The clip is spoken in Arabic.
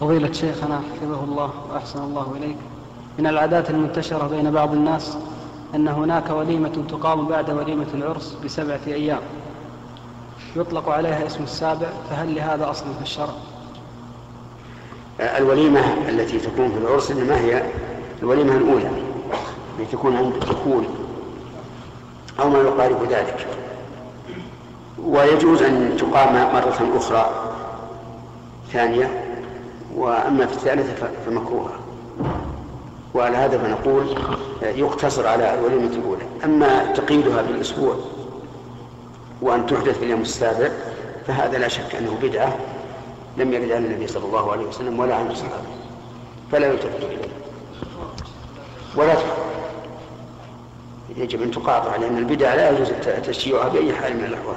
فضيلة شيخنا حفظه الله وأحسن الله إليك. من العادات المنتشرة بين بعض الناس أن هناك وليمة تقام بعد وليمة العرس بسبعة أيام. يطلق عليها اسم السابع فهل لهذا أصل في الشرع؟ الوليمة التي تكون في العرس إنما هي الوليمة الأولى التي تكون عند الدخول أو ما يقارب ذلك. ويجوز أن تقام مرة أخرى ثانية. وأما في الثالثة فمكروهة. وعلى هذا فنقول يقتصر على الوليمة الأولى. أما تقييدها بالأسبوع وأن تحدث في اليوم السابع فهذا لا شك أنه بدعة لم يرد عن النبي صلى الله عليه وسلم ولا عن الصحابة. فلا يلتفت إليه ولا يجب أن تقاطع لأن البدع لا يجوز تشييعها بأي حال من الأحوال.